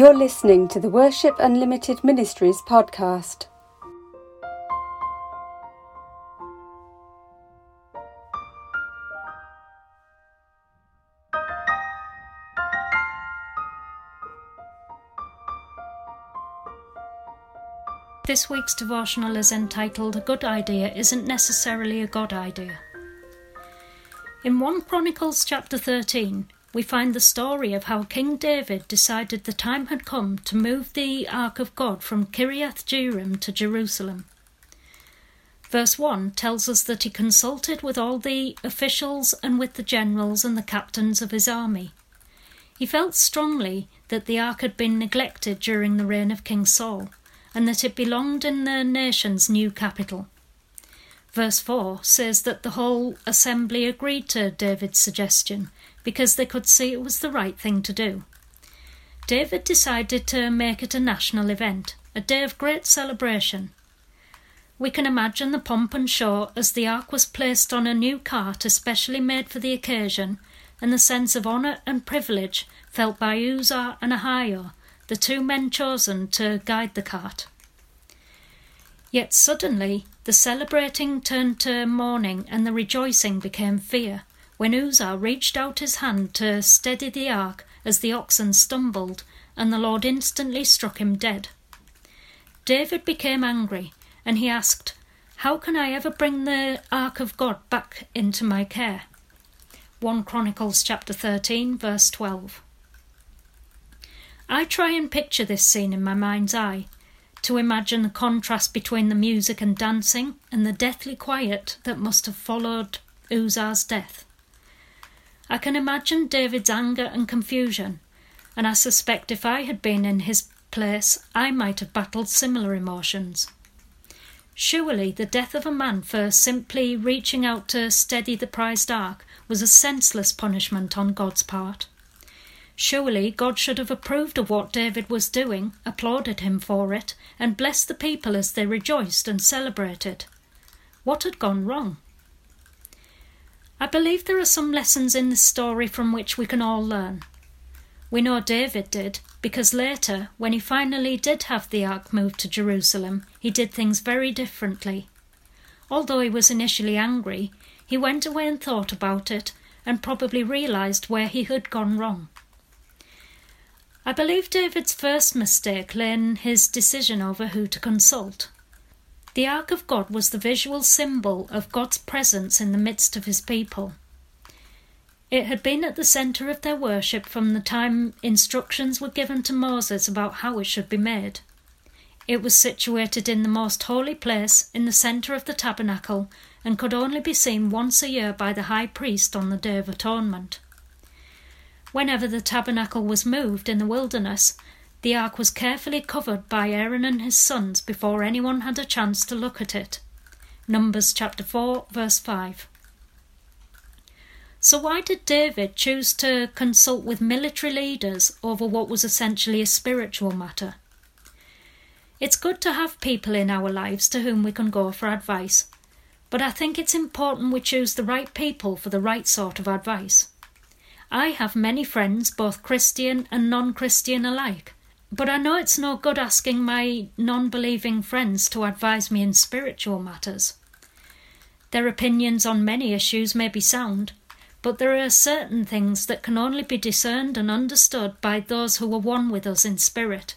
You're listening to the Worship Unlimited Ministries podcast. This week's devotional is entitled A Good Idea Isn't Necessarily a God Idea. In 1 Chronicles chapter 13, we find the story of how King David decided the time had come to move the Ark of God from Kiriath Jearim to Jerusalem. Verse 1 tells us that he consulted with all the officials and with the generals and the captains of his army. He felt strongly that the ark had been neglected during the reign of King Saul and that it belonged in the nation's new capital. Verse 4 says that the whole assembly agreed to David's suggestion because they could see it was the right thing to do. David decided to make it a national event, a day of great celebration. We can imagine the pomp and show as the ark was placed on a new cart especially made for the occasion, and the sense of honour and privilege felt by Uzzah and Ahio the two men chosen to guide the cart. Yet suddenly the celebrating turned to mourning and the rejoicing became fear when Uzzah reached out his hand to steady the ark as the oxen stumbled, and the Lord instantly struck him dead. David became angry, and he asked, How can I ever bring the ark of God back into my care? 1 Chronicles chapter 13 verse 12. I try and picture this scene in my mind's eye, to imagine the contrast between the music and dancing and the deathly quiet that must have followed Uzzah's death. I can imagine David's anger and confusion, and I suspect if I had been in his place, I might have battled similar emotions. Surely the death of a man for simply reaching out to steady the prized ark was a senseless punishment on God's part. Surely God should have approved of what David was doing, applauded him for it, and blessed the people as they rejoiced and celebrated. What had gone wrong? I believe there are some lessons in this story from which we can all learn. We know David did, because later, when he finally did have the ark moved to Jerusalem, he did things very differently. Although he was initially angry, he went away and thought about it and probably realized where he had gone wrong. I believe David's first mistake lay in his decision over who to consult. The Ark of God was the visual symbol of God's presence in the midst of his people. It had been at the centre of their worship from the time instructions were given to Moses about how it should be made. It was situated in the most holy place in the centre of the tabernacle and could only be seen once a year by the high priest on the Day of Atonement. Whenever the tabernacle was moved in the wilderness, the ark was carefully covered by Aaron and his sons before anyone had a chance to look at it. Numbers chapter 4, verse 5. So, why did David choose to consult with military leaders over what was essentially a spiritual matter? It's good to have people in our lives to whom we can go for advice, but I think it's important we choose the right people for the right sort of advice. I have many friends, both Christian and non Christian alike, but I know it's no good asking my non believing friends to advise me in spiritual matters. Their opinions on many issues may be sound, but there are certain things that can only be discerned and understood by those who are one with us in spirit,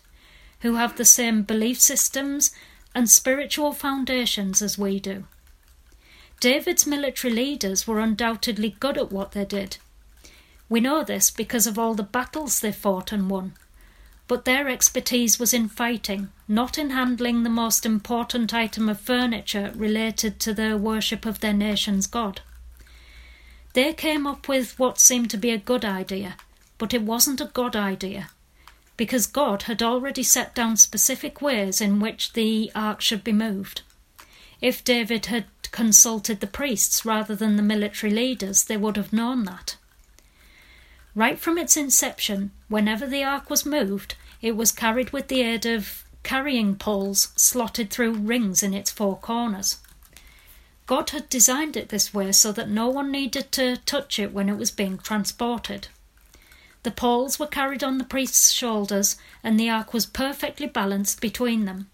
who have the same belief systems and spiritual foundations as we do. David's military leaders were undoubtedly good at what they did, we know this because of all the battles they fought and won. But their expertise was in fighting, not in handling the most important item of furniture related to the worship of their nation's god. They came up with what seemed to be a good idea, but it wasn't a God idea, because God had already set down specific ways in which the ark should be moved. If David had consulted the priests rather than the military leaders, they would have known that. Right from its inception, whenever the ark was moved, it was carried with the aid of carrying poles slotted through rings in its four corners. God had designed it this way so that no one needed to touch it when it was being transported. The poles were carried on the priest's shoulders, and the ark was perfectly balanced between them.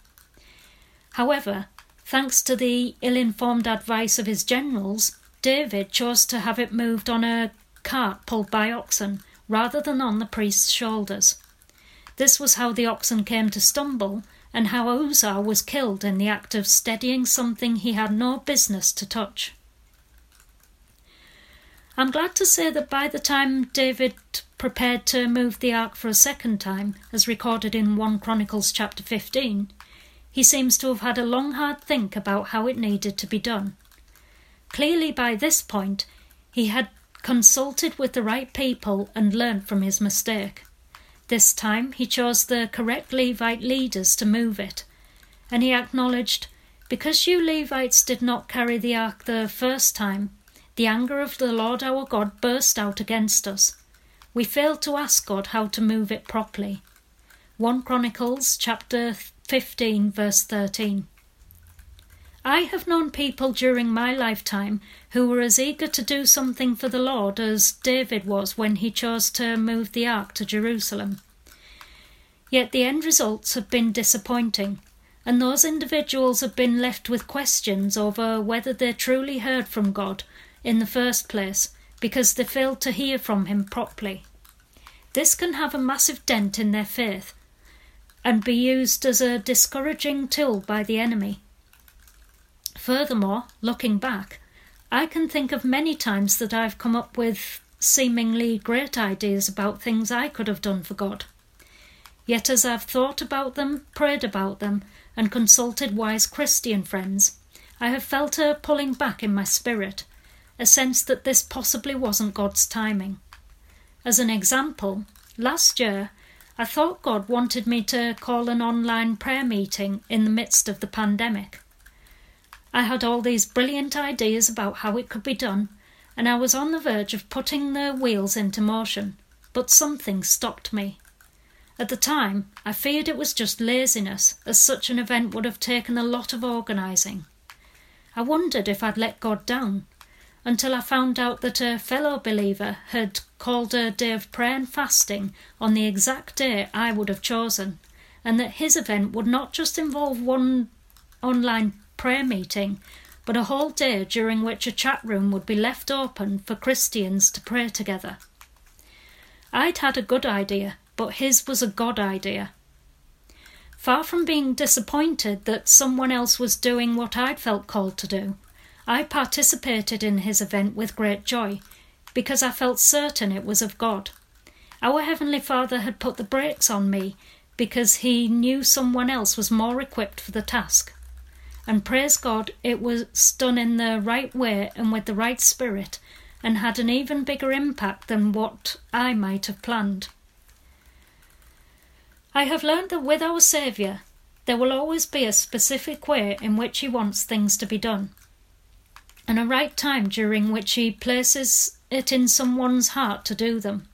However, thanks to the ill informed advice of his generals, David chose to have it moved on a cart pulled by oxen rather than on the priest's shoulders. This was how the oxen came to stumble, and how Uzzah was killed in the act of steadying something he had no business to touch. I'm glad to say that by the time David prepared to move the ark for a second time, as recorded in 1 Chronicles chapter 15, he seems to have had a long hard think about how it needed to be done. Clearly, by this point, he had consulted with the right people and learnt from his mistake. This time he chose the correct Levite leaders to move it, and he acknowledged, Because you Levites did not carry the ark the first time, the anger of the Lord our God burst out against us. We failed to ask God how to move it properly. 1 Chronicles chapter 15 verse 13. I have known people during my lifetime who were as eager to do something for the Lord as David was when he chose to move the ark to Jerusalem. Yet the end results have been disappointing, and those individuals have been left with questions over whether they truly heard from God in the first place because they failed to hear from Him properly. This can have a massive dent in their faith and be used as a discouraging tool by the enemy. Furthermore, looking back, I can think of many times that I've come up with seemingly great ideas about things I could have done for God. Yet as I've thought about them, prayed about them, and consulted wise Christian friends, I have felt a pulling back in my spirit, a sense that this possibly wasn't God's timing. As an example, last year I thought God wanted me to call an online prayer meeting in the midst of the pandemic. I had all these brilliant ideas about how it could be done, and I was on the verge of putting the wheels into motion, but something stopped me. At the time, I feared it was just laziness, as such an event would have taken a lot of organising. I wondered if I'd let God down, until I found out that a fellow believer had called a day of prayer and fasting on the exact day I would have chosen, and that his event would not just involve one online prayer meeting, but a whole day during which a chat room would be left open for Christians to pray together. I'd had a good idea, but his was a God idea. Far from being disappointed that someone else was doing what I'd felt called to do, I participated in his event with great joy, because I felt certain it was of God. Our Heavenly Father had put the brakes on me because he knew someone else was more equipped for the task and praise God, it was done in the right way and with the right spirit, and had an even bigger impact than what I might have planned. I have learned that with our Saviour, there will always be a specific way in which He wants things to be done, and a right time during which He places it in someone's heart to do them.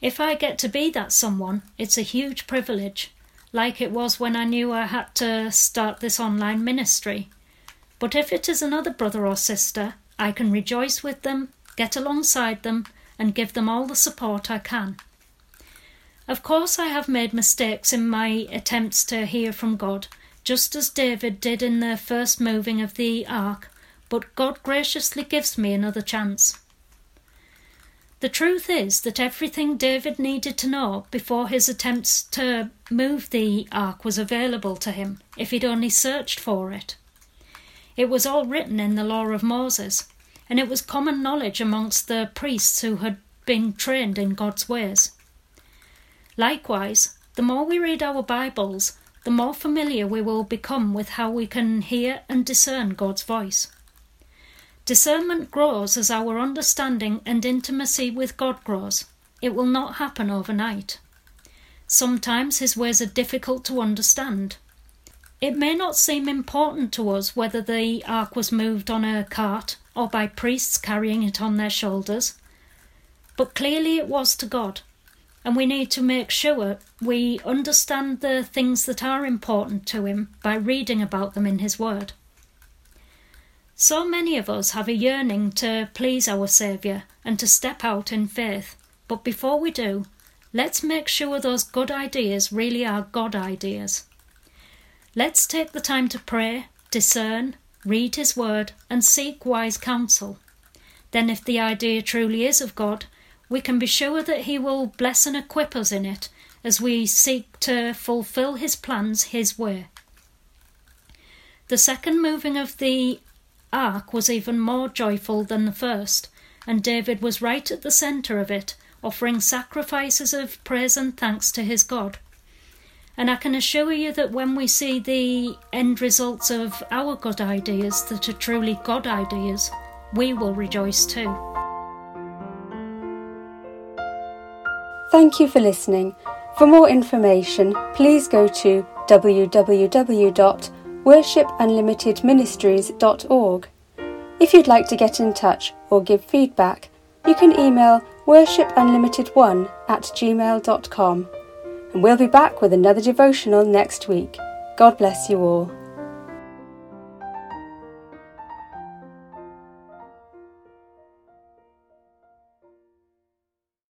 If I get to be that someone, it's a huge privilege, like it was when I knew I had to start this online ministry. But if it is another brother or sister, I can rejoice with them, get alongside them, and give them all the support I can. Of course, I have made mistakes in my attempts to hear from God, just as David did in the first moving of the ark, but God graciously gives me another chance. The truth is that everything David needed to know before his attempts to move the ark was available to him if he'd only searched for it. It was all written in the law of Moses, and it was common knowledge amongst the priests who had been trained in God's ways. Likewise, the more we read our Bibles, the more familiar we will become with how we can hear and discern God's voice. Discernment grows as our understanding and intimacy with God grows. It will not happen overnight. Sometimes His ways are difficult to understand. It may not seem important to us whether the ark was moved on a cart or by priests carrying it on their shoulders, but clearly it was to God, and we need to make sure we understand the things that are important to Him by reading about them in His Word. So many of us have a yearning to please our Saviour and to step out in faith, But before we do, let's make sure those good ideas really are God ideas. Let's take the time to pray, discern, read His Word, and seek wise counsel. Then, if the idea truly is of God, we can be sure that He will bless and equip us in it as we seek to fulfill His plans His way. The second moving of the ark was even more joyful than the first, and David was right at the centre of it, offering sacrifices of praise and thanks to his God. And I can assure you that when we see the end results of our good ideas that are truly God ideas, we will rejoice too. Thank you for listening. For more information, please go to www.worshipunlimitedministries.org. If you'd like to get in touch or give feedback, you can email worshipunlimited1 at gmail.com. And we'll be back with another devotional next week. God bless you all.